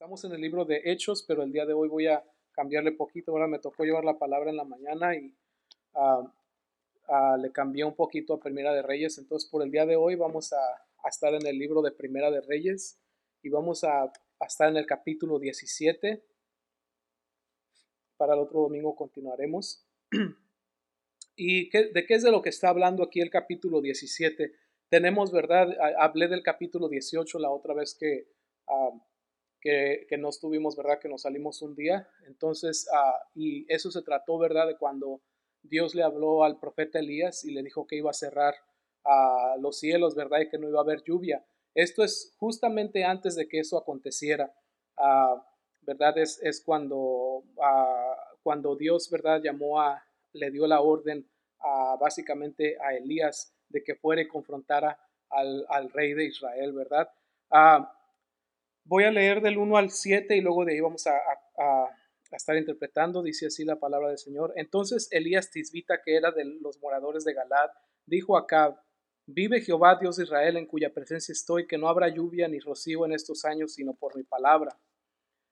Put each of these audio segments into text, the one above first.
Estamos en el libro de Hechos, pero el día de hoy voy a cambiarle poquito. Ahora me tocó llevar la palabra en la mañana y ah, ah, le cambié un poquito a Primera de Reyes. Entonces, por el día de hoy vamos a, estar en el libro de Primera de Reyes y vamos a, estar en el capítulo 17. Para el otro domingo continuaremos. ¿Y de qué es de lo que está hablando aquí el capítulo 17? Tenemos, ¿verdad? Hablé del capítulo 18 la otra vez que ah, que, que, no estuvimos, ¿verdad? Que nos salimos un día. Entonces, ah, y eso se trató, ¿verdad? De cuando Dios le habló al profeta Elías y le dijo que iba a cerrar a los cielos, ¿verdad? Y que no iba a haber lluvia. Esto es justamente antes de que eso aconteciera, ah, ¿verdad? Es, es cuando, cuando Dios, ¿verdad? Llamó a, le dio la orden básicamente a Elías de que fuera y confrontara al, al rey de Israel, ¿verdad? Voy a leer del 1 al 7 y luego de ahí vamos a, estar interpretando. Dice así la palabra del Señor. Entonces Elías Tisbita, que era de los moradores de Galad, dijo a Acab, Vive Jehová Dios de Israel, en cuya presencia estoy, que no habrá lluvia ni rocío en estos años, sino por mi palabra.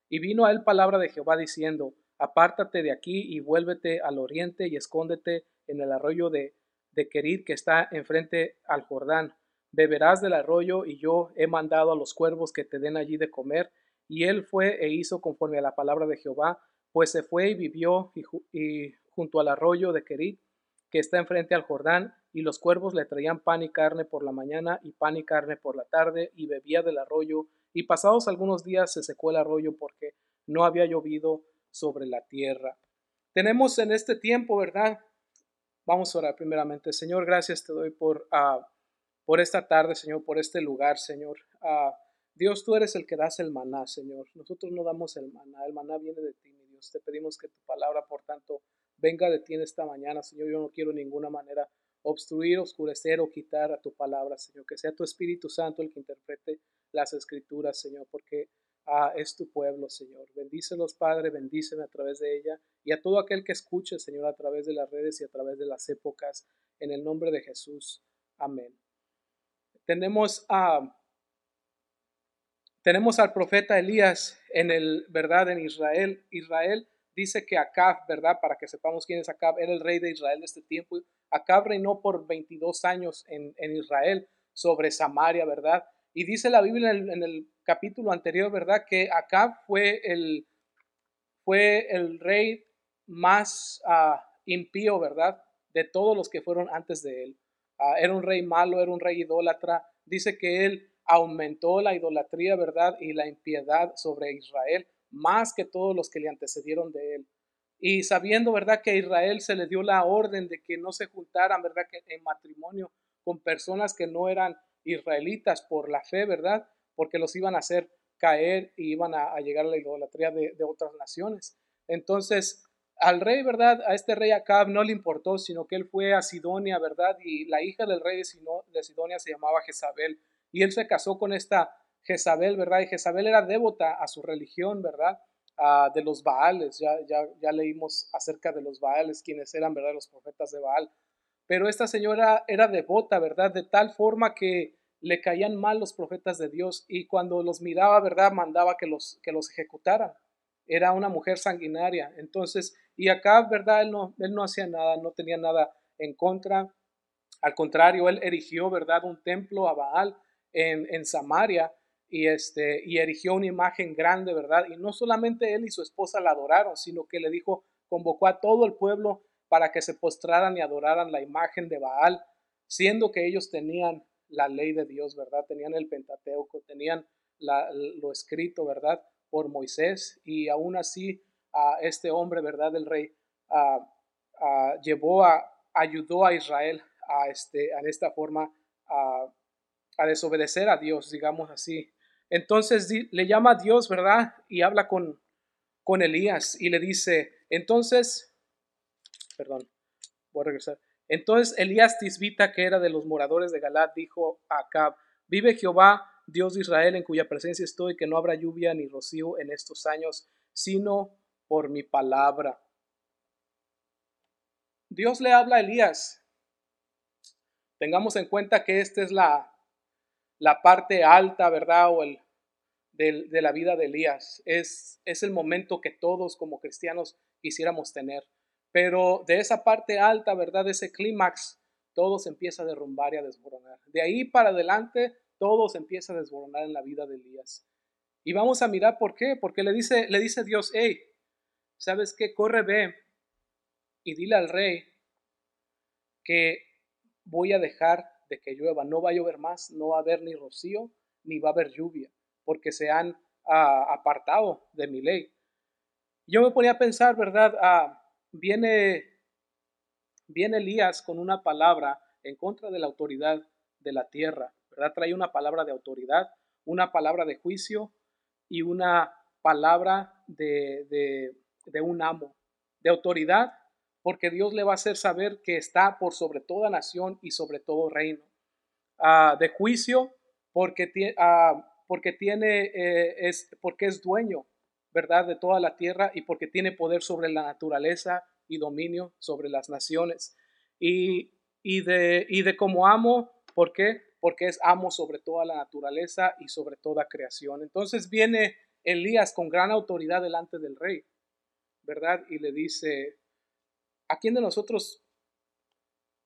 Y vino a él palabra de Jehová diciendo, Apártate de aquí y vuélvete al oriente y escóndete en el arroyo de, de Querid que está enfrente al Jordán beberás del arroyo, y yo he mandado a los cuervos que te den allí de comer. Y él fue e hizo conforme a la palabra de Jehová, pues se fue y vivió y, junto al arroyo de Kerit, que está enfrente al Jordán, y los cuervos le traían pan y carne por la mañana y pan y carne por la tarde, y bebía del arroyo, y pasados algunos días se secó el arroyo porque no había llovido sobre la tierra. Tenemos en este tiempo, ¿verdad? Vamos a orar primeramente. Señor, gracias te doy por... Uh, por esta tarde, Señor, por este lugar, Señor. Ah, Dios, tú eres el que das el maná, Señor. Nosotros no damos el maná, el maná viene de ti, mi Dios. Te pedimos que tu palabra, por tanto, venga de ti en esta mañana, Señor. Yo no quiero de ninguna manera obstruir, oscurecer o quitar a tu palabra, Señor. Que sea tu Espíritu Santo el que interprete las escrituras, Señor, porque ah, es tu pueblo, Señor. Bendícelos, Padre, bendíceme a través de ella y a todo aquel que escuche, Señor, a través de las redes y a través de las épocas. En el nombre de Jesús. Amén. Tenemos a tenemos al profeta Elías en el verdad en Israel. Israel dice que Acab, ¿verdad? Para que sepamos quién es Acab, era el rey de Israel de este tiempo. Acab reinó por 22 años en, Israel sobre Samaria, ¿verdad? Y dice la Biblia en el, capítulo anterior, ¿verdad? Que Acab fue el, fue el rey más uh, impío, ¿verdad? De todos los que fueron antes de él. Ah, era un rey malo, era un rey idólatra. Dice que él aumentó la idolatría, ¿verdad? Y la impiedad sobre Israel, más que todos los que le antecedieron de él. Y sabiendo, ¿verdad? Que a Israel se le dio la orden de que no se juntaran, ¿verdad? Que en matrimonio con personas que no eran israelitas por la fe, ¿verdad? Porque los iban a hacer caer y iban a, llegar a la idolatría de, de otras naciones. Entonces, al rey, ¿verdad? A este rey Acab no le importó, sino que él fue a Sidonia, ¿verdad? Y la hija del rey de Sidonia se llamaba Jezabel. Y él se casó con esta Jezabel, ¿verdad? Y Jezabel era devota a su religión, ¿verdad? de los Baales. Ya, ya, ya leímos acerca de los Baales, quienes eran, ¿verdad? Los profetas de Baal. Pero esta señora era devota, ¿verdad? De tal forma que le caían mal los profetas de Dios y cuando los miraba, ¿verdad? Mandaba que los, que los ejecutaran era una mujer sanguinaria. Entonces, y acá, ¿verdad? Él no, él no hacía nada, no tenía nada en contra. Al contrario, él erigió, ¿verdad? Un templo a Baal en, en Samaria y, este, y erigió una imagen grande, ¿verdad? Y no solamente él y su esposa la adoraron, sino que le dijo, convocó a todo el pueblo para que se postraran y adoraran la imagen de Baal, siendo que ellos tenían la ley de Dios, ¿verdad? Tenían el Pentateuco, tenían lo escrito, ¿verdad? Por Moisés y aún así a este hombre, ¿verdad? del rey llevó a, ayudó a Israel a este, en esta forma a, desobedecer a Dios, digamos así. Entonces le llama a Dios, ¿verdad? Y habla con, con Elías y le dice, entonces, perdón, voy a regresar. Entonces Elías Tisbita, que era de los moradores de Galad, dijo a Acab, vive Jehová Dios de Israel, en cuya presencia estoy, que no habrá lluvia ni rocío en estos años, sino por mi palabra. Dios le habla a Elías. Tengamos en cuenta que esta es la, la parte alta, ¿verdad? O el, de, la vida de Elías. Es, es el momento que todos como cristianos quisiéramos tener. Pero de esa parte alta, ¿verdad? De ese clímax, todo se empieza a derrumbar y a desboronar. De ahí para adelante, todo se empieza a desboronar en la vida de Elías. Y vamos a mirar por qué. Porque le dice, le dice Dios, hey, ¿sabes qué? Corre, ve y dile al rey que voy a dejar de que llueva. No va a llover más, no va a haber ni rocío, ni va a haber lluvia, porque se han ah, apartado de mi ley. Yo me ponía a pensar, ¿verdad? Ah, viene, viene Elías con una palabra en contra de la autoridad de la tierra, Trae una palabra de autoridad, una palabra de juicio y una palabra de, de, de un amo, de autoridad, porque Dios le va a hacer saber que está por sobre toda nación y sobre todo reino. Ah, de juicio, porque, ah, porque tiene, eh, es, porque es dueño, ¿verdad?, de toda la tierra y porque tiene poder sobre la naturaleza y dominio sobre las naciones. Y, y, de, y de como amo, ¿por qué? Porque es amo sobre toda la naturaleza y sobre toda creación. Entonces viene Elías con gran autoridad delante del rey, ¿verdad? Y le dice, ¿a quién de nosotros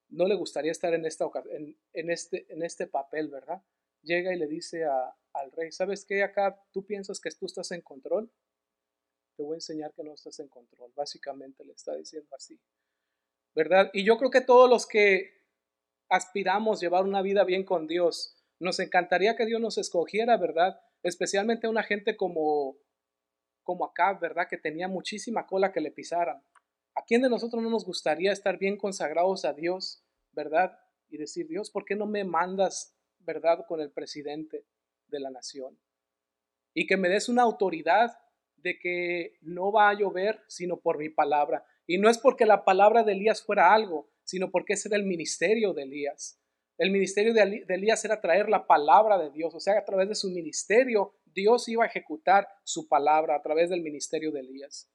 no le gustaría estar en, esta, en, en, este, en este papel, verdad? Llega y le dice a, al rey, ¿sabes qué? Acá tú piensas que tú estás en control. Te voy a enseñar que no estás en control. Básicamente le está diciendo así. ¿Verdad? Y yo creo que todos los que aspiramos llevar una vida bien con Dios, nos encantaría que Dios nos escogiera, ¿verdad? Especialmente a una gente como, como acá, ¿verdad? Que tenía muchísima cola que le pisaran. ¿A quién de nosotros no nos gustaría estar bien consagrados a Dios, verdad? Y decir, Dios, ¿por qué no me mandas, verdad, con el presidente de la nación? Y que me des una autoridad de que no va a llover sino por mi palabra. Y no es porque la palabra de Elías fuera algo, sino porque ese era el ministerio de Elías. El ministerio de Elías era traer la palabra de Dios, o sea, a través de su ministerio, Dios iba a ejecutar su palabra a través del ministerio de Elías.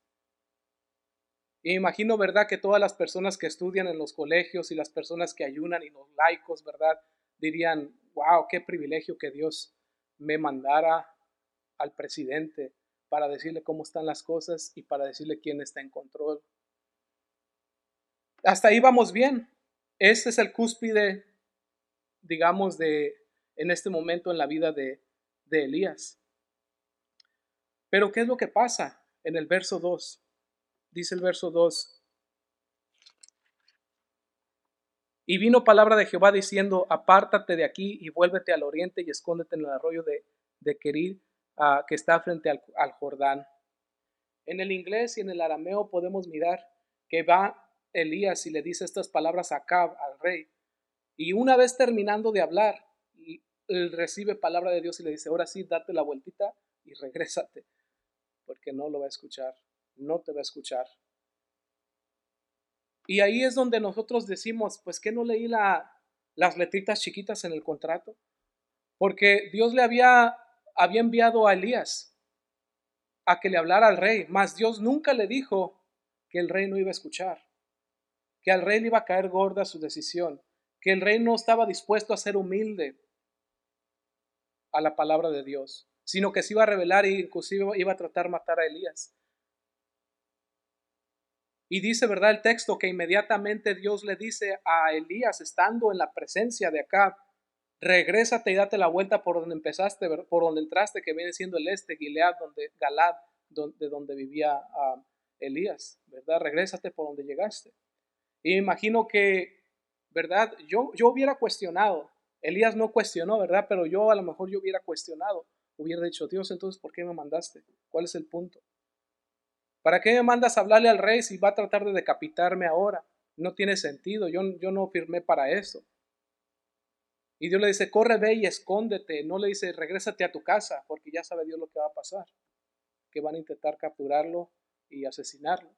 Y imagino, ¿verdad?, que todas las personas que estudian en los colegios y las personas que ayunan y los laicos, ¿verdad?, dirían, wow, qué privilegio que Dios me mandara al presidente para decirle cómo están las cosas y para decirle quién está en control. Hasta ahí vamos bien. Este es el cúspide, digamos, de en este momento en la vida de, de Elías. Pero ¿qué es lo que pasa en el verso 2? dice el verso 2. Y vino palabra de Jehová diciendo, apártate de aquí y vuélvete al oriente y escóndete en el arroyo de, de Querir, ah, que está frente al, Jordán. En el inglés y en el arameo podemos mirar que va Elías y le dice estas palabras a Acab, al rey. Y una vez terminando de hablar, él recibe palabra de Dios y le dice, ahora sí, date la vueltita y regrésate, porque no lo va a escuchar no te va a escuchar. Y ahí es donde nosotros decimos, pues que no leí la, las letritas chiquitas en el contrato, porque Dios le había, había enviado a Elías a que le hablara al rey, mas Dios nunca le dijo que el rey no iba a escuchar, que al rey le iba a caer gorda su decisión, que el rey no estaba dispuesto a ser humilde a la palabra de Dios, sino que se iba a rebelar e inclusive iba a tratar de matar a Elías. Y dice, ¿verdad? El texto que inmediatamente Dios le dice a Elías, estando en la presencia de acá, regrésate y date la vuelta por donde empezaste, por donde entraste, que viene siendo el este, Gilead, donde, Galad, de donde vivía ah, Elías, ¿verdad? Regrésate por donde llegaste. Y me imagino que, ¿verdad? Yo, yo hubiera cuestionado, Elías no cuestionó, ¿verdad? Pero yo a lo mejor yo hubiera cuestionado, hubiera dicho, Dios, entonces, ¿por qué me mandaste? ¿Cuál es el punto? ¿Para qué me mandas a hablarle al rey si va a tratar de decapitarme ahora? No tiene sentido, yo, yo no firmé para eso. Y Dios le dice, corre, ve y escóndete. No le dice, regrésate a tu casa, porque ya sabe Dios lo que va a pasar. Que van a intentar capturarlo y asesinarlo.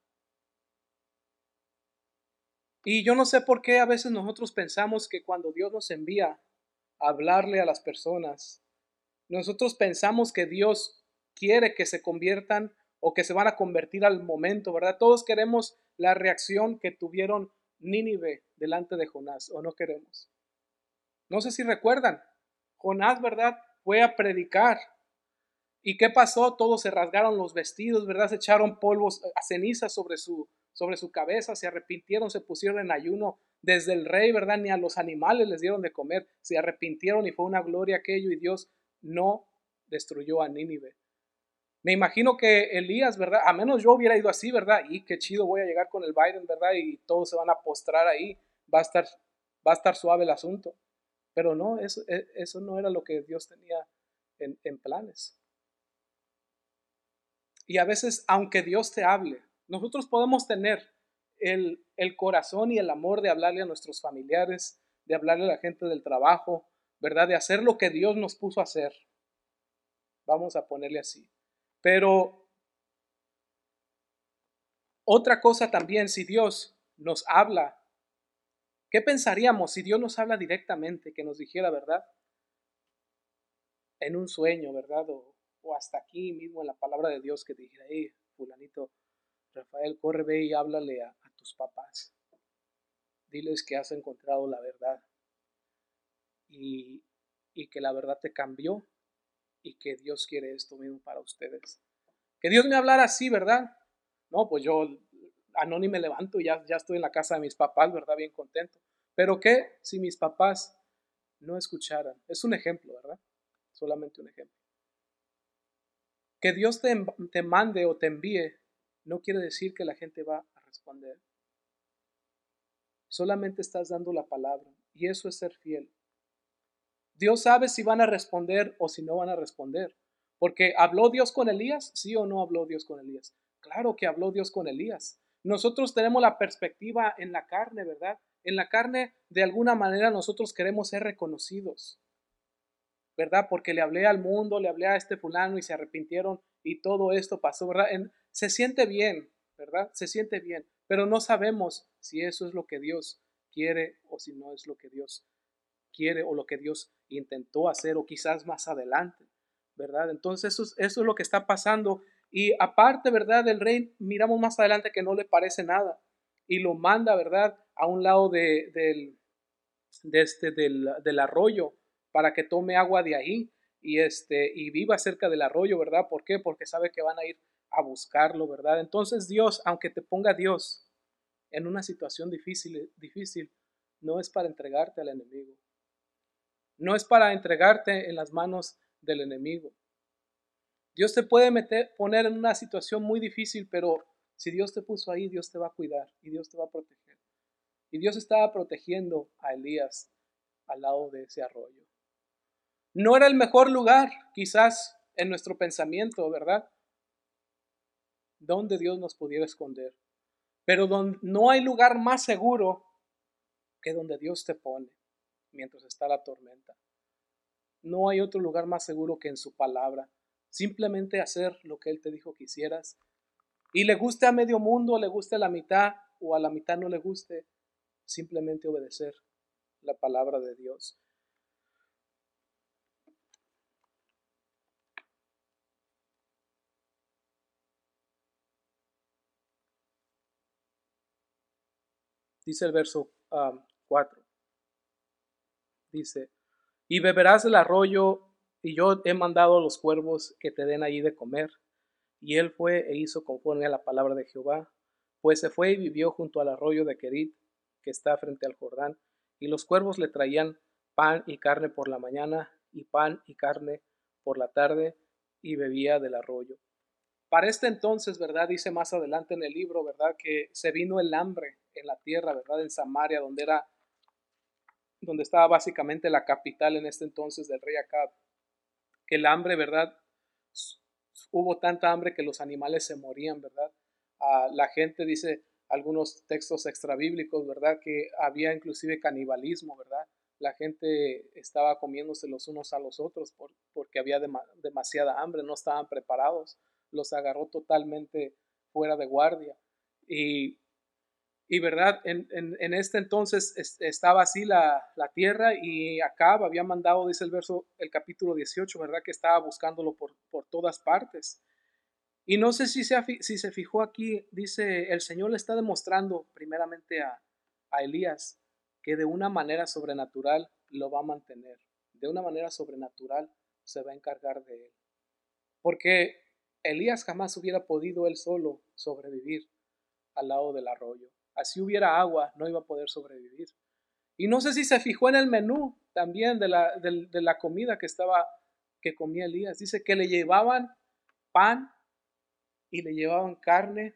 Y yo no sé por qué a veces nosotros pensamos que cuando Dios nos envía a hablarle a las personas, nosotros pensamos que Dios quiere que se conviertan o que se van a convertir al momento, ¿verdad? Todos queremos la reacción que tuvieron Nínive delante de Jonás, o no queremos. No sé si recuerdan, Jonás, ¿verdad? Fue a predicar ¿Y qué pasó? Todos se rasgaron los vestidos, ¿verdad? Se echaron polvos a ceniza sobre su, sobre su cabeza, se arrepintieron, se pusieron en ayuno. Desde el rey, ¿verdad? Ni a los animales les dieron de comer. Se arrepintieron y fue una gloria aquello y Dios no destruyó a Nínive. Me imagino que Elías, ¿verdad? A menos yo hubiera ido así, ¿verdad? Y qué chido voy a llegar con el Biden, ¿verdad? Y todos se van a postrar ahí. Va a estar, va a estar suave el asunto. Pero no, eso, e, eso no era lo que Dios tenía en, en planes. Y a veces, aunque Dios te hable, nosotros podemos tener el, el, corazón y el amor de hablarle a nuestros familiares, de hablarle a la gente del trabajo, ¿verdad? De hacer lo que Dios nos puso a hacer. Vamos a ponerle así. Pero otra cosa también, si Dios nos habla, ¿qué pensaríamos si Dios nos habla directamente, que nos dijera, verdad? En un sueño, ¿verdad? O, hasta aquí mismo en la palabra de Dios que dijera, hey, fulanito, Rafael, corre, ve y háblale a, tus papás. Diles que has encontrado la verdad y, y que la verdad te cambió y que Dios quiere esto mismo para ustedes. Que Dios me hablara así, ¿verdad? No, pues yo anónimo me levanto ya, ya estoy en la casa de mis papás, ¿verdad? Bien contento. Pero ¿qué si mis papás no escucharan? Es un ejemplo, ¿verdad? Solamente un ejemplo. Que Dios te, te mande o te envíe no quiere decir que la gente va a responder. Solamente estás dando la palabra y eso es ser fiel. Dios sabe si van a responder o si no van a responder. Porque habló Dios con Elías, sí o no habló Dios con Elías. Claro que habló Dios con Elías. Nosotros tenemos la perspectiva en la carne, ¿verdad? En la carne, de alguna manera, nosotros queremos ser reconocidos. ¿verdad? Porque le hablé al mundo, le hablé a este fulano y se arrepintieron y todo esto pasó, ¿verdad? Se siente bien, ¿verdad? Se siente bien, pero no sabemos si eso es lo que Dios quiere o si no es lo que Dios quiere o lo que Dios intentó hacer o quizás más adelante, ¿verdad? Entonces eso, eso es lo que está pasando y aparte, ¿verdad? Del rey, miramos más adelante que no le parece nada y lo manda, ¿verdad? A un lado de, del, de este, del, del arroyo para que tome agua de ahí y, este, y viva cerca del arroyo, ¿verdad? ¿Por qué? Porque sabe que van a ir a buscarlo, ¿verdad? Entonces Dios, aunque te ponga Dios en una situación difícil, difícil, no es para entregarte al enemigo. No es para entregarte en las manos del enemigo. Dios te puede meter, poner en una situación muy difícil, pero si Dios te puso ahí, Dios te va a cuidar y Dios te va a proteger. Y Dios estaba protegiendo a Elías al lado de ese arroyo. No era el mejor lugar, quizás en nuestro pensamiento, ¿verdad? Donde Dios nos pudiera esconder. Pero donde no hay lugar más seguro que donde Dios te pone mientras está la tormenta. No hay otro lugar más seguro que en su palabra. Simplemente hacer lo que Él te dijo que hicieras. Y le guste a medio mundo, le guste a la mitad o a la mitad no le guste, simplemente obedecer la palabra de Dios. Dice el verso 4. dice, y beberás del arroyo, y yo he mandado a los cuervos que te den allí de comer. Y él fue e hizo conforme a la palabra de Jehová, pues se fue y vivió junto al arroyo de Kerit, que está frente al Jordán, y los cuervos le traían pan y carne por la mañana, y pan y carne por la tarde, y bebía del arroyo. Para este entonces, ¿verdad? Dice más adelante en el libro, ¿verdad? Que se vino el hambre en la tierra, ¿verdad? En Samaria, donde era, donde estaba básicamente la capital en este entonces del rey Acab. Que el hambre, ¿verdad? Hubo tanta hambre que los animales se morían, ¿verdad? La gente dice algunos textos extrabíblicos, ¿verdad? Que había inclusive canibalismo, ¿verdad? La gente estaba comiéndose los unos a los otros porque había demasiada hambre, no estaban preparados los agarró totalmente fuera de guardia. Y, y verdad, en, en, este entonces estaba así la, la, tierra y Acab había mandado, dice el verso, el capítulo 18, ¿verdad? Que estaba buscándolo por, por todas partes. Y no sé si se, si se fijó aquí, dice, el Señor le está demostrando primeramente a, a Elías que de una manera sobrenatural lo va a mantener, de una manera sobrenatural se va a encargar de él. porque Elías jamás hubiera podido él solo sobrevivir al lado del arroyo. Así hubiera agua, no iba a poder sobrevivir. Y no sé si se fijó en el menú también de la, de la comida que estaba, que comía Elías. Dice que le llevaban pan y le llevaban carne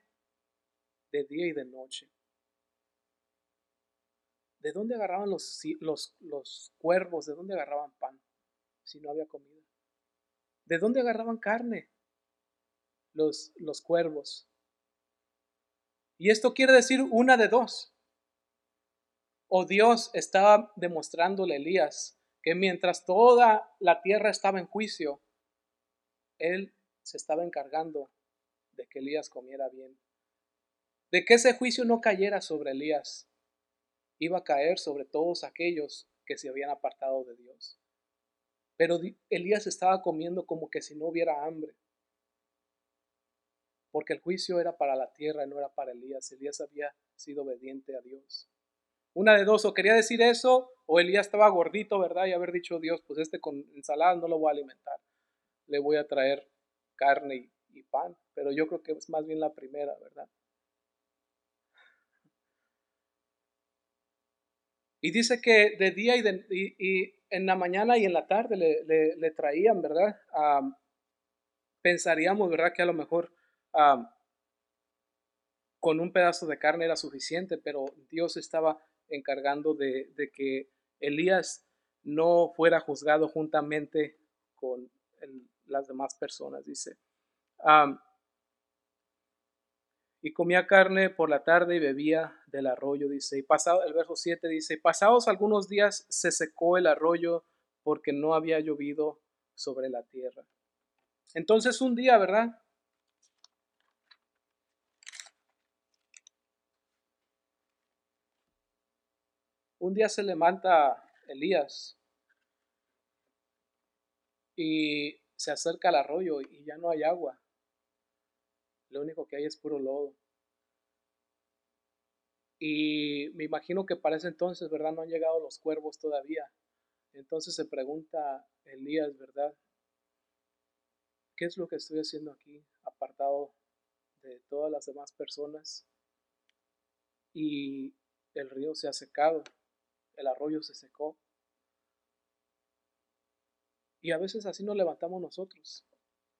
de día y de noche. ¿De dónde agarraban los, los, los cuervos? ¿De dónde agarraban pan si no había comida? ¿De dónde agarraban carne los, los cuervos? Y esto quiere decir una de dos. O Dios estaba demostrándole a Elías que mientras toda la tierra estaba en juicio, Él se estaba encargando de que Elías comiera bien. De que ese juicio no cayera sobre Elías, iba a caer sobre todos aquellos que se habían apartado de Dios. Pero Elías estaba comiendo como que si no hubiera hambre, porque el juicio era para la tierra no era para Elías. Elías había sido obediente a Dios. Una de dos, o quería decir eso, o Elías estaba gordito, ¿verdad? Y haber dicho Dios, pues este con ensalada no lo voy a alimentar, le voy a traer carne y pan. Pero yo creo que es más bien la primera, ¿verdad? Y dice que de día y, de, en la mañana y en la tarde le, le, traían, ¿verdad? pensaríamos, ¿verdad? Que a lo mejor con un pedazo de carne era suficiente, pero Dios estaba encargando de, que Elías no fuera juzgado juntamente con las demás personas, dice y comía carne por la tarde y bebía del arroyo, dice. Y pasado, el verso 7 dice, pasados algunos días se secó el arroyo porque no había llovido sobre la tierra. Entonces un día, ¿verdad? Un día se levanta Elías y se acerca al arroyo y ya no hay agua. Lo único que hay es puro lodo. Y me imagino que para ese entonces, ¿verdad? No han llegado los cuervos todavía. Entonces se pregunta Elías, ¿verdad? ¿Qué es lo que estoy haciendo aquí, apartado de todas las demás personas? Y el río se ha secado, el arroyo se secó. Y a veces así nos levantamos nosotros.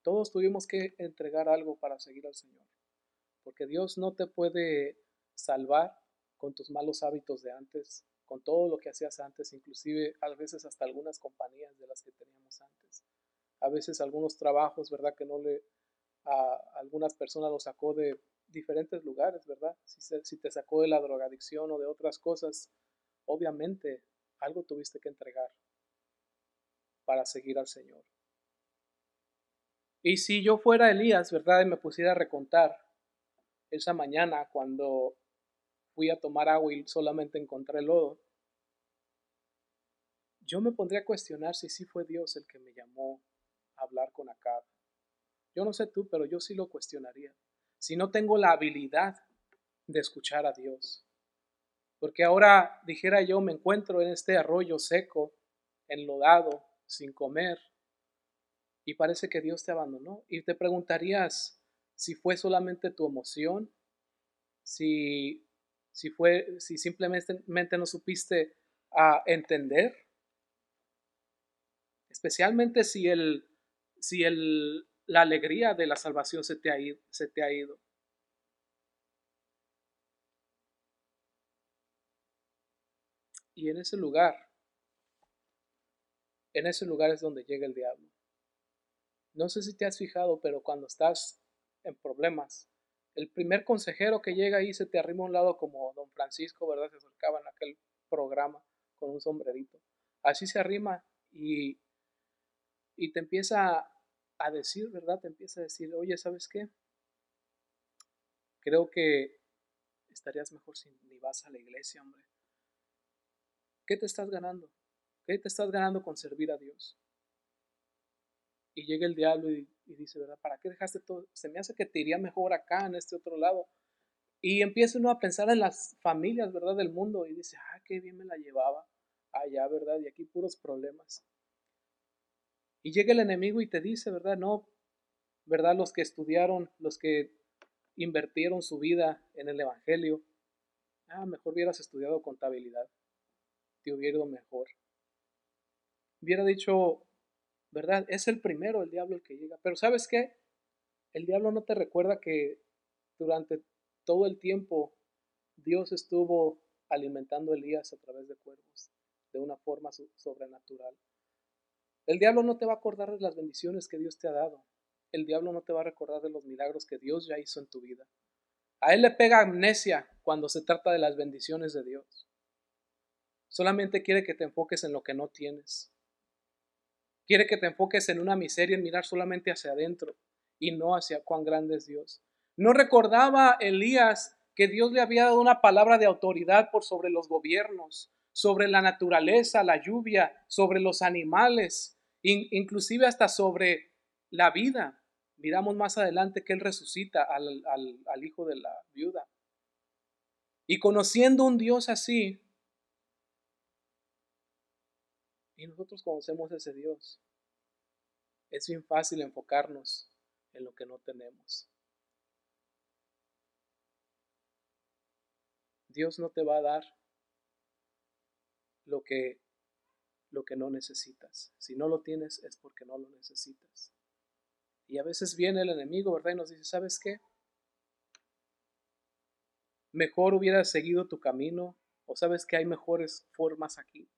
Todos tuvimos que entregar algo para seguir al Señor. Porque Dios no te puede salvar con tus malos hábitos de antes, con todo lo que hacías antes, inclusive a veces hasta algunas compañías de las que teníamos antes. A veces algunos trabajos, ¿verdad? Que no le a algunas personas los sacó de diferentes lugares, ¿verdad? Si, si te sacó de la drogadicción o de otras cosas, obviamente algo tuviste que entregar para seguir al Señor. Y si yo fuera Elías, ¿verdad? Y me pusiera a recontar esa mañana cuando fui a tomar agua y solamente encontré lodo, yo me pondría a cuestionar si sí fue Dios el que me llamó a hablar con Acab. Yo no sé tú, pero yo sí lo cuestionaría. Si no tengo la habilidad de escuchar a Dios. Porque ahora, dijera yo, me encuentro en este arroyo seco, enlodado, sin comer, y parece que Dios te abandonó. Y te preguntarías si fue solamente tu emoción, si, si, fue, si simplemente no supiste ah, entender, especialmente si, el, si el, la alegría de la salvación se te ha ido. Se te ha ido. Y en ese lugar, en ese lugar es donde llega el diablo. No sé si te has fijado, pero cuando estás en problemas, el primer consejero que llega ahí se te arrima a un lado como don Francisco, ¿verdad? Se acercaba en aquel programa con un sombrerito. Así se arrima y, y te empieza a decir, ¿verdad? Te empieza a decir, oye, ¿sabes qué? Creo que estarías mejor si ni vas a la iglesia, hombre. ¿Qué te estás ganando? ¿Qué te estás ganando con servir a Dios? y llega el diablo y, dice, ¿verdad? ¿Para qué dejaste todo? Se me hace que te iría mejor acá, en este otro lado. Y empieza uno a pensar en las familias, ¿verdad? Del mundo y dice, ah, qué bien me la llevaba allá, ¿verdad? Y aquí puros problemas. Y llega el enemigo y te dice, ¿verdad? No, ¿verdad? Los que estudiaron, los que invirtieron su vida en el Evangelio. Ah, mejor hubieras estudiado contabilidad. Te hubiera ido mejor. Hubiera dicho, ¿verdad? Es el primero el diablo el que llega. Pero ¿sabes qué? El diablo no te recuerda que durante todo el tiempo Dios estuvo alimentando a Elías a través de cuervos, de una forma sobrenatural. El diablo no te va a acordar de las bendiciones que Dios te ha dado. El diablo no te va a recordar de los milagros que Dios ya hizo en tu vida. A él le pega amnesia cuando se trata de las bendiciones de Dios. Solamente quiere que te enfoques en lo que no tienes. Quiere que te enfoques en una miseria, en mirar solamente hacia adentro y no hacia cuán grande es Dios. No recordaba Elías que Dios le había dado una palabra de autoridad por sobre los gobiernos, sobre la naturaleza, la lluvia, sobre los animales, inclusive hasta sobre la vida. Miramos más adelante que Él resucita al, al hijo de la viuda. Y conociendo un Dios así, y nosotros conocemos ese Dios, es bien fácil enfocarnos en lo que no tenemos. Dios no te va a dar lo que lo que no necesitas. Si no lo tienes es porque no lo necesitas. Y a veces viene el enemigo, ¿verdad? Y nos dice, ¿sabes qué? Mejor hubieras seguido tu camino o sabes que hay mejores formas aquí.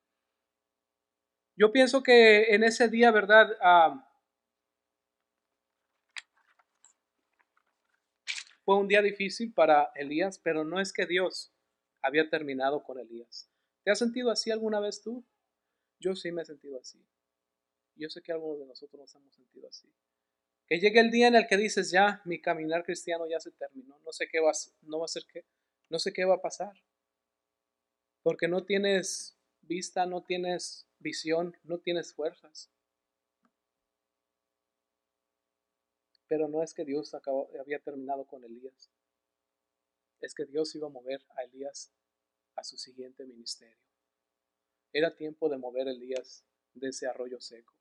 Yo pienso que en ese día, ¿verdad? Ah, fue un día difícil para Elías, pero no es que Dios había terminado con Elías. ¿Te has sentido así alguna vez tú? Yo sí me he sentido así. Yo sé que algunos de nosotros nos hemos sentido así. Que llegue el día en el que dices, ya, mi caminar cristiano ya se terminó. No sé qué va, no va a ser qué, no sé qué va a pasar. Porque no tienes vista, no tienes visión, no tienes fuerzas. Pero no es que Dios había terminado con Elías. Es que Dios iba a mover a Elías a su siguiente ministerio. Era tiempo de mover a Elías de ese arroyo seco.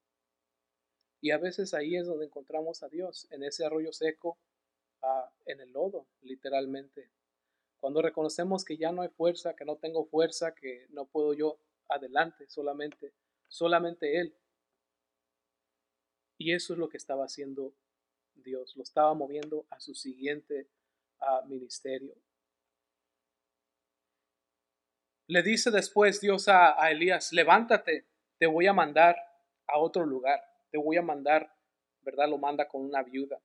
Y a veces ahí es donde encontramos a Dios, en ese arroyo seco, en el lodo, literalmente. Cuando reconocemos que ya no hay fuerza, que no tengo fuerza, que no puedo yo adelante, solamente, solamente Él. Y eso es lo que estaba haciendo Dios, lo estaba moviendo a su siguiente ministerio. Le dice después Dios a, Elías, levántate, te voy a mandar a otro lugar, te voy a mandar, ¿verdad? Lo manda con una viuda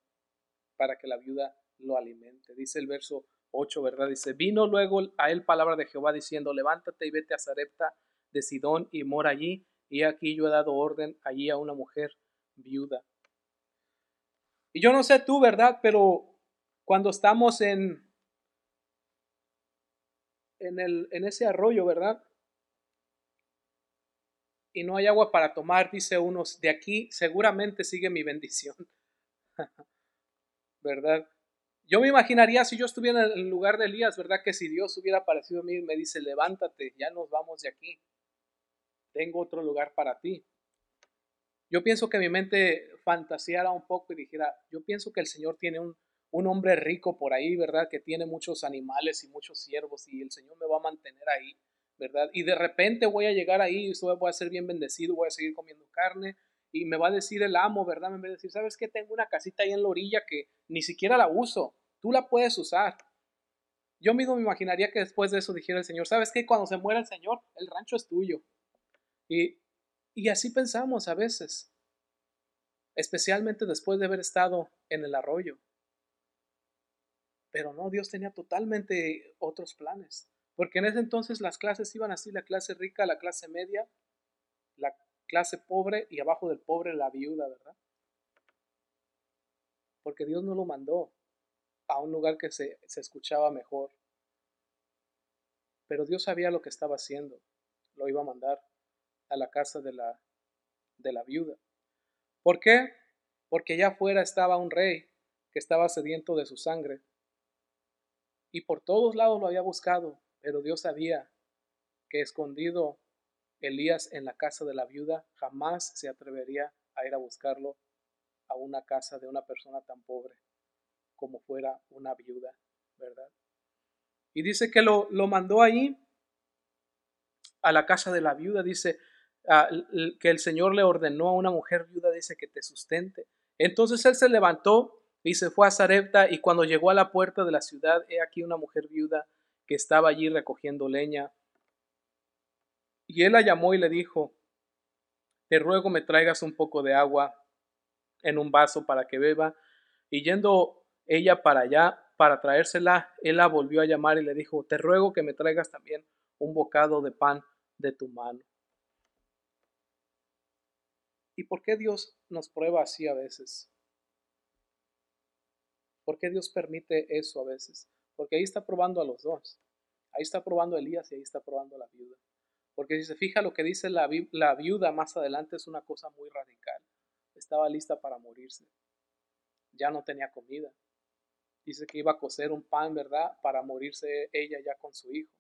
para que la viuda lo alimente. Dice el verso 8, ¿verdad? Dice, vino luego a él palabra de Jehová diciendo, levántate y vete a Zarepta de Sidón y mora allí, y aquí yo he dado orden allí a una mujer viuda. Y yo no sé tú, ¿verdad? Pero cuando estamos en, en, el, en ese arroyo, ¿verdad? Y no hay agua para tomar, dice unos, de aquí seguramente sigue mi bendición. ¿Verdad? Yo me imaginaría si yo estuviera en el lugar de Elías, ¿verdad? Que si Dios hubiera aparecido a mí y me dice, levántate, ya nos vamos de aquí. Tengo otro lugar para ti. Yo pienso que mi mente fantaseara un poco y dijera, yo pienso que el Señor tiene un, un hombre rico por ahí, ¿verdad? Que tiene muchos animales y muchos siervos y el Señor me va a mantener ahí, ¿verdad? Y de repente voy a llegar ahí y voy a ser bien bendecido, voy a seguir comiendo carne y me va a decir el amo, ¿verdad? Me va a decir, ¿sabes qué? Tengo una casita ahí en la orilla que ni siquiera la uso, tú la puedes usar. Yo mismo me imaginaría que después de eso dijera el Señor, ¿sabes qué? Cuando se muera el Señor, el rancho es tuyo. Y, y así pensamos a veces, especialmente después de haber estado en el arroyo. Pero no, Dios tenía totalmente otros planes. Porque en ese entonces las clases iban así, la clase rica, la clase media, la clase pobre y abajo del pobre la viuda, ¿verdad? Porque Dios no lo mandó a un lugar que se, se escuchaba mejor. Pero Dios sabía lo que estaba haciendo. Lo iba a mandar a la casa de la, de la viuda. ¿Por qué? Porque allá afuera estaba un rey que estaba sediento de su sangre y por todos lados lo había buscado, pero Dios sabía que escondido Elías en la casa de la viuda jamás se atrevería a ir a buscarlo a una casa de una persona tan pobre como fuera una viuda, ¿verdad? Y dice que lo, lo mandó ahí a la casa de la viuda, dice que el Señor le ordenó a una mujer viuda, dice que te sustente. Entonces él se levantó y se fue a Sarepta y cuando llegó a la puerta de la ciudad, he aquí una mujer viuda que estaba allí recogiendo leña. Y él la llamó y le dijo, te ruego me traigas un poco de agua en un vaso para que beba. Y yendo ella para allá, para traérsela, él la volvió a llamar y le dijo, te ruego que me traigas también un bocado de pan de tu mano. ¿Y por qué Dios nos prueba así a veces? ¿Por qué Dios permite eso a veces? Porque ahí está probando a los dos. Ahí está probando Elías y ahí está probando a la viuda. Porque si se fija lo que dice la, la viuda más adelante es una cosa muy radical. Estaba lista para morirse. Ya no tenía comida. Dice que iba a cocer un pan, ¿verdad? Para morirse ella ya con su hijo.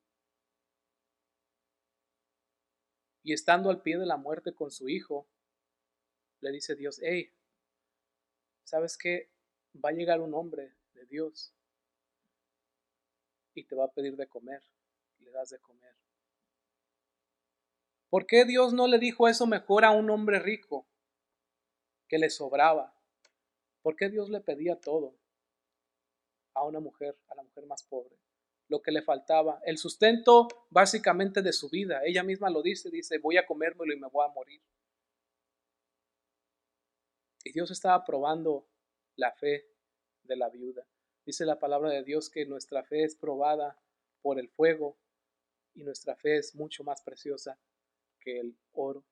Y estando al pie de la muerte con su hijo, le dice Dios, hey, ¿sabes qué? Va a llegar un hombre de Dios y te va a pedir de comer. Le das de comer. ¿Por qué Dios no le dijo eso mejor a un hombre rico que le sobraba? ¿Por qué Dios le pedía todo a una mujer, a la mujer más pobre? Lo que le faltaba, el sustento básicamente de su vida. Ella misma lo dice, dice, voy a comérmelo y me voy a morir. Y Dios estaba probando la fe de la viuda. Dice la palabra de Dios que nuestra fe es probada por el fuego y nuestra fe es mucho más preciosa que el oro.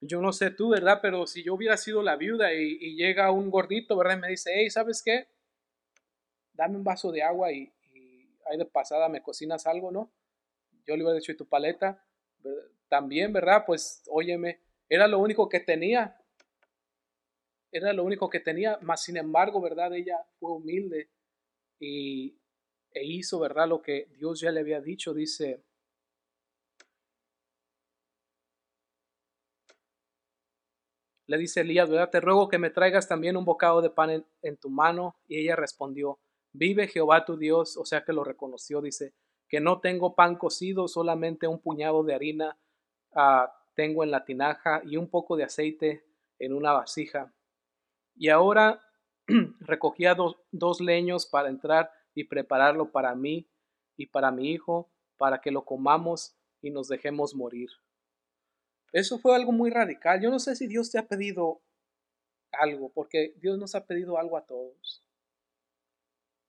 Yo no sé tú, ¿verdad? Pero si yo hubiera sido la viuda y, llega un gordito, ¿verdad? Y me dice, hey, ¿sabes qué? Dame un vaso de agua y, y ahí de pasada me cocinas algo, ¿no? Yo le hubiera dicho, ¿y tu paleta? También, ¿verdad? Pues, óyeme, era lo único que tenía. Era lo único que tenía, más sin embargo, ¿verdad? Ella fue humilde y, e hizo, ¿verdad? Lo que Dios ya le había dicho, dice. Le dice Elías, ¿verdad? Te ruego que me traigas también un bocado de pan en, tu mano. Y ella respondió, vive Jehová tu Dios, o sea que lo reconoció, dice, que no tengo pan cocido, solamente un puñado de harina ah, tengo en la tinaja y un poco de aceite en una vasija. Y ahora recogía dos, leños para entrar y prepararlo para mí y para mi hijo, para que lo comamos y nos dejemos morir. Eso fue algo muy radical. Yo no sé si Dios te ha pedido algo, porque Dios nos ha pedido algo a todos.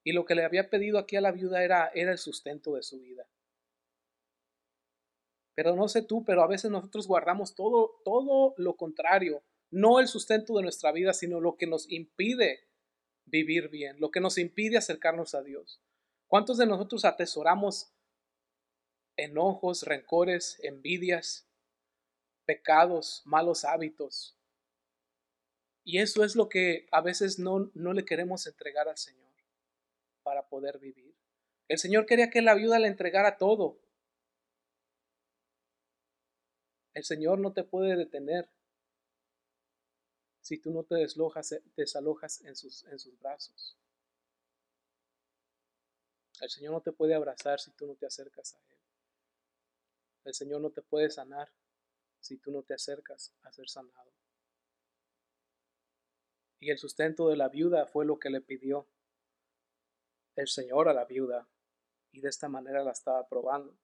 Y lo que le había pedido aquí a la viuda era, era el sustento de su vida. Pero no sé tú, pero a veces nosotros guardamos todo, todo lo contrario no el sustento de nuestra vida, sino lo que nos impide vivir bien, lo que nos impide acercarnos a Dios. ¿Cuántos de nosotros atesoramos enojos, rencores, envidias, pecados, malos hábitos? Y eso es lo que a veces no, no le queremos entregar al Señor para poder vivir. El Señor quería que la viuda le entregara todo. El Señor no te puede detener si tú no te deslojas, eh, desalojas en sus, en sus brazos. El Señor no te puede abrazar si tú no te acercas a Él. El Señor no te puede sanar si tú no te acercas a ser sanado. Y el sustento de la viuda fue lo que le pidió el Señor a la viuda. Y de esta manera la estaba probando.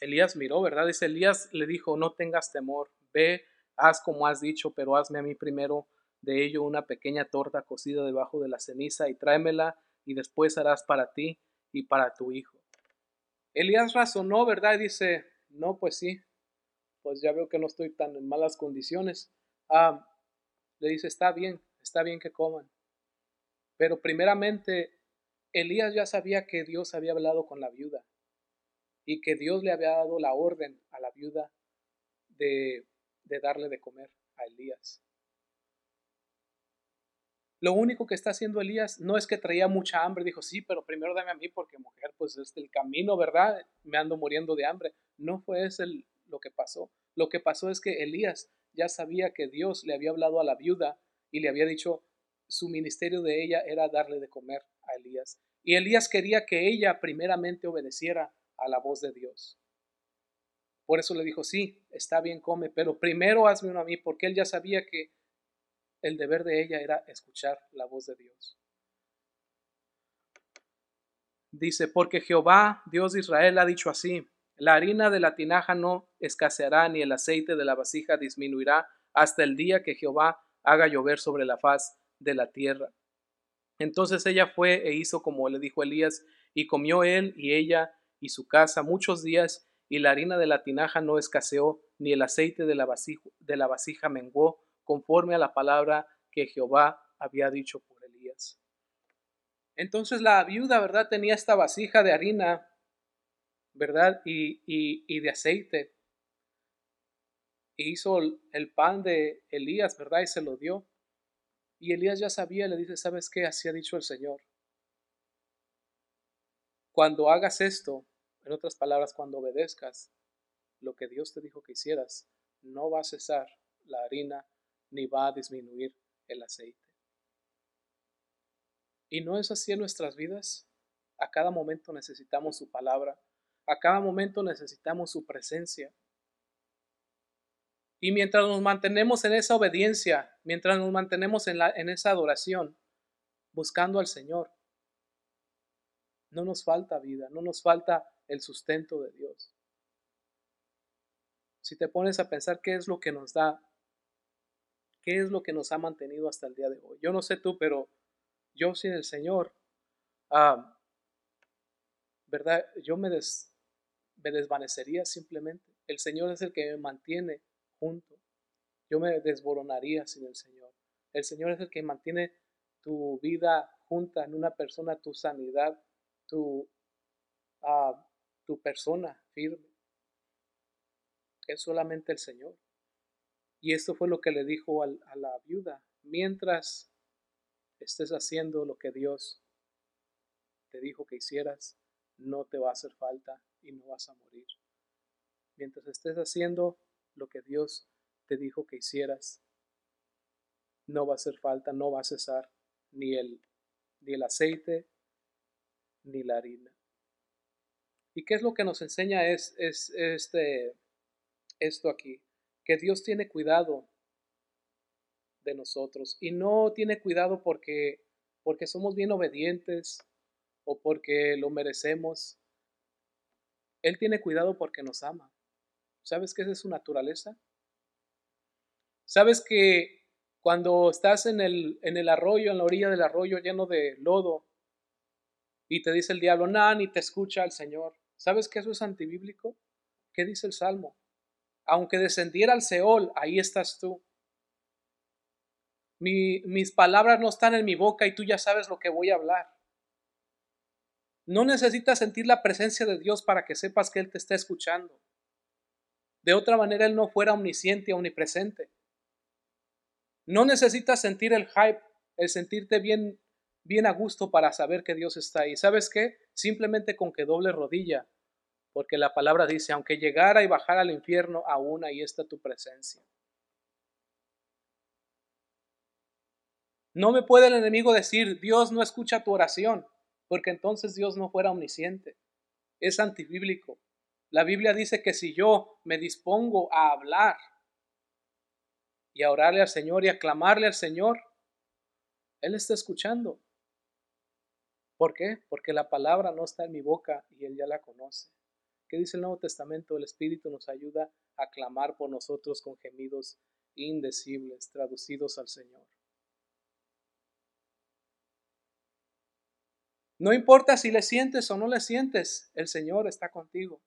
Elías miró, ¿verdad? Dice Elías le dijo, no tengas temor, ve haz como has dicho, pero hazme a mí primero de ello una pequeña torta cocida debajo de la ceniza y tráemela y después harás para ti y para tu hijo. Elías razonó, ¿verdad? Y dice, no, pues sí, pues ya veo que no estoy tan en malas condiciones. Ah, le dice, está bien, está bien que coman. Pero primeramente, Elías ya sabía que Dios había hablado con la viuda y que Dios le había dado la orden a la viuda de de darle de comer a Elías. Lo único que está haciendo Elías no es que traía mucha hambre, dijo, sí, pero primero dame a mí porque mujer, pues es el camino, ¿verdad? Me ando muriendo de hambre. No fue eso lo que pasó. Lo que pasó es que Elías ya sabía que Dios le había hablado a la viuda y le había dicho su ministerio de ella era darle de comer a Elías. Y Elías quería que ella primeramente obedeciera a la voz de Dios. Por eso le dijo, sí, está bien, come, pero primero hazme uno a mí, porque él ya sabía que el deber de ella era escuchar la voz de Dios. Dice, porque Jehová, Dios de Israel, ha dicho así, la harina de la tinaja no escaseará, ni el aceite de la vasija disminuirá, hasta el día que Jehová haga llover sobre la faz de la tierra. Entonces ella fue e hizo como le dijo Elías, y comió él y ella y su casa muchos días, y la harina de la tinaja no escaseó, ni el aceite de la vasija, de la vasija menguó, conforme a la palabra que Jehová había dicho por Elías. Entonces la viuda, ¿verdad? Tenía esta vasija de harina, ¿verdad? Y, y, de aceite. Y hizo el pan de Elías, ¿verdad? Y se lo dio. Y Elías ya sabía, le dice, ¿sabes qué? Así ha dicho el Señor. Cuando hagas esto, en otras palabras, cuando obedezcas lo que Dios te dijo que hicieras, no va a cesar la harina ni va a disminuir el aceite. ¿Y no es así en nuestras vidas? A cada momento necesitamos su palabra, a cada momento necesitamos su presencia. Y mientras nos mantenemos en esa obediencia, mientras nos mantenemos en, la, en esa adoración, buscando al Señor, no nos falta vida, no nos falta el sustento de Dios. Si te pones a pensar qué es lo que nos da, qué es lo que nos ha mantenido hasta el día de hoy. Yo no sé tú, pero yo sin el Señor, ah, ¿verdad? Yo me, me desvanecería simplemente. El Señor es el que me mantiene junto. Yo me desboronaría sin el Señor. El Señor es el que mantiene tu vida junta en una persona, tu sanidad, tu, uh, tu persona firme. Es solamente el Señor. Y esto fue lo que le dijo a la viuda. Mientras estés haciendo lo que Dios te dijo que hicieras, no te va a hacer falta y no vas a morir. Mientras estés haciendo lo que Dios te dijo que hicieras, no va a hacer falta, no va a cesar ni el, ni el aceite ni la harina. ¿Y qué es lo que nos enseña es, es este, esto aquí? Que Dios tiene cuidado de nosotros y no tiene cuidado porque, porque somos bien obedientes o porque lo merecemos. Él tiene cuidado porque nos ama. ¿Sabes qué es su naturaleza? ¿Sabes que cuando estás en el, en el arroyo, en la orilla del arroyo lleno de lodo, y te dice el diablo, nada, ni te escucha el Señor. ¿Sabes que eso es antibíblico? ¿Qué dice el Salmo? Aunque descendiera al Seol, ahí estás tú. mis palabras no están en mi boca y tú ya sabes lo que voy a hablar. No necesitas sentir la presencia de Dios para que sepas que Él te está escuchando. De otra manera, Él no fuera omnisciente omnipresente. No necesitas sentir el hype, el sentirte bien bien a gusto para saber que Dios está ahí. ¿Sabes qué? Simplemente con que doble rodilla, porque la palabra dice, aunque llegara y bajara al infierno, aún ahí está tu presencia. No me puede el enemigo decir, Dios no escucha tu oración, porque entonces Dios no fuera omnisciente. Es antibíblico. La Biblia dice que si yo me dispongo a hablar y a orarle al Señor y a clamarle al Señor, Él está escuchando. ¿Por qué? Porque la palabra no está en mi boca y Él ya la conoce. ¿Qué dice el Nuevo Testamento? El Espíritu nos ayuda a clamar por nosotros con gemidos indecibles, traducidos al Señor. No importa si le sientes o no le sientes, el Señor está contigo.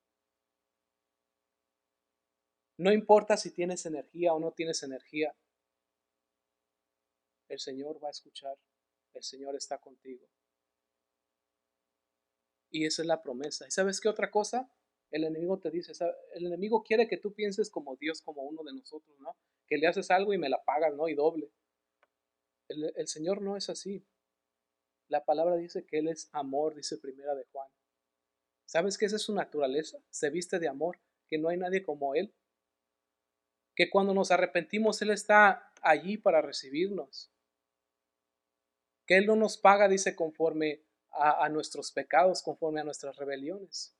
No importa si tienes energía o no tienes energía, el Señor va a escuchar, el Señor está contigo. Y esa es la promesa. ¿Y sabes qué otra cosa? El enemigo te dice, el enemigo quiere que tú pienses como Dios, como uno de nosotros, ¿no? Que le haces algo y me la pagas, ¿no? Y doble. El, el Señor no es así. La palabra dice que Él es amor, dice primera de Juan. ¿Sabes qué esa es su naturaleza? Se viste de amor, que no hay nadie como Él. que cuando nos arrepentimos Él está allí para recibirnos, que Él no nos paga, dice, conforme a, nuestros pecados, conforme a nuestras rebeliones.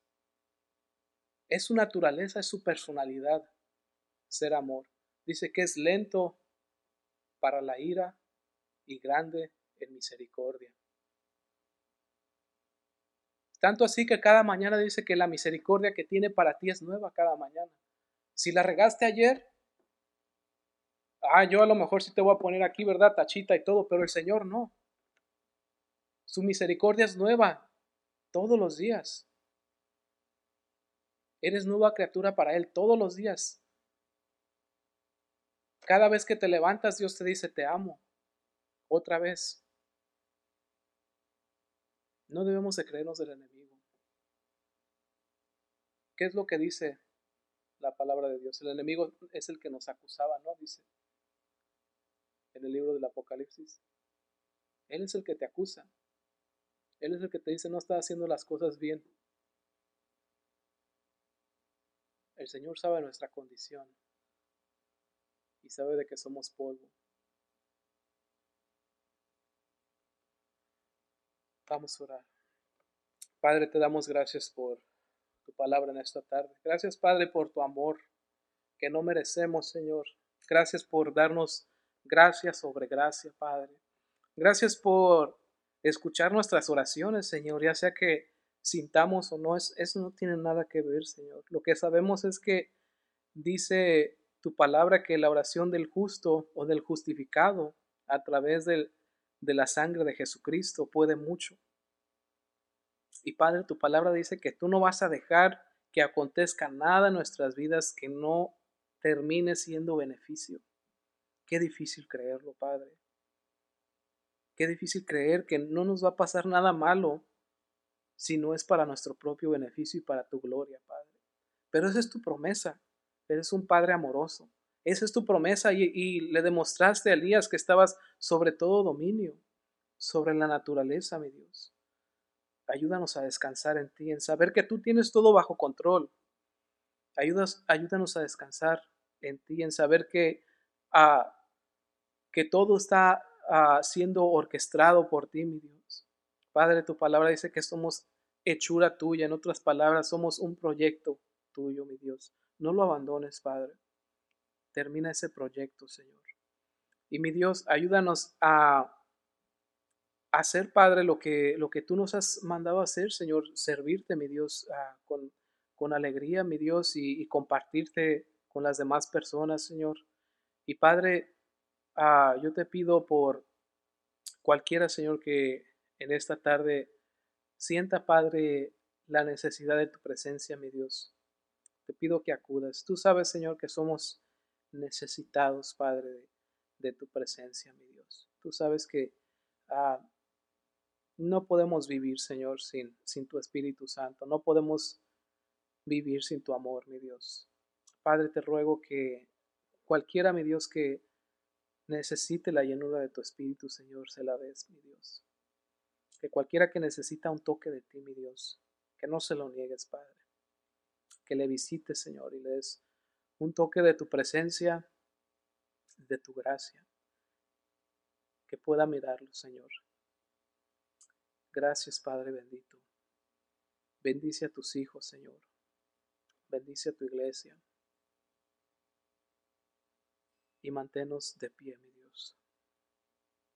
Es su naturaleza, es su personalidad ser amor. Dice que es lento para la ira y grande en misericordia. Tanto así que cada mañana dice que la misericordia que tiene para ti es nueva cada mañana. Si la regaste ayer, ah, yo a lo mejor sí te voy a poner aquí, ¿verdad? Tachita y todo, pero el Señor no. Su misericordia es nueva todos los días. Eres nueva criatura para Él todos los días. Cada vez que te levantas, Dios te dice, te amo. Otra vez. No debemos de creernos del enemigo. ¿Qué es lo que dice la palabra de Dios? El enemigo es el que nos acusaba, ¿no? Dice en el libro del Apocalipsis. Él es el que te acusa. Él es el que te dice no estás haciendo las cosas bien. El Señor sabe nuestra condición y sabe de que somos polvo. Vamos a orar. Padre, te damos gracias por tu palabra en esta tarde. Gracias, Padre, por tu amor que no merecemos, Señor. Gracias por darnos gracia sobre gracia, Padre. Gracias por escuchar nuestras oraciones, Señor, ya sea que sintamos o no, eso no tiene nada que ver, Señor. Lo que sabemos es que dice tu palabra que la oración del justo o del justificado a través de la sangre de Jesucristo puede mucho. Y Padre, tu palabra dice que tú no vas a dejar que acontezca nada en nuestras vidas que no termine siendo beneficio. Qué difícil creerlo, Padre. Qué difícil creer que no nos va a pasar nada malo si no es para nuestro propio beneficio y para tu gloria, Padre. Pero esa es tu promesa. Eres un Padre amoroso. Esa es tu promesa y, le demostraste a Elías que estabas sobre todo dominio, sobre la naturaleza, mi Dios. Ayúdanos a descansar en ti, en saber que tú tienes todo bajo control. Ayudas, ayúdanos a descansar en ti, en saber que, ah, que todo está ah, siendo orquestado por ti, mi Dios. Padre, tu palabra dice que somos hechura tuya. En otras palabras, somos un proyecto tuyo, mi Dios. No lo abandones, Padre. Termina ese proyecto, Señor. Y mi Dios, ayúdanos a hacer, Padre, lo que, lo que tú nos has mandado hacer, Señor, servirte, mi Dios, ah, con, con, alegría, mi Dios, y, compartirte con las demás personas, Señor. Y Padre, ah, yo te pido por cualquiera, Señor, que en esta tarde sienta, Padre, la necesidad de tu presencia, mi Dios. Te pido que acudas. Tú sabes, Señor, que somos necesitados, Padre, de, tu presencia, mi Dios. Tú sabes que ah, no podemos vivir, Señor, sin, sin tu Espíritu Santo. No podemos vivir sin tu amor, mi Dios. Padre, te ruego que cualquiera, mi Dios, que necesite la llenura de tu Espíritu, Señor, se la des, mi Dios. Que cualquiera que necesita un toque de ti, mi Dios, que no se lo niegues, Padre que le visites, Señor, y le des un toque de tu presencia, de tu gracia, que pueda mirarlo, Señor. Gracias, Padre bendito. Bendice a tus hijos, Señor. Bendice a tu iglesia. Y manténnos de pie, mi Dios.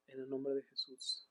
En el nombre de Jesús.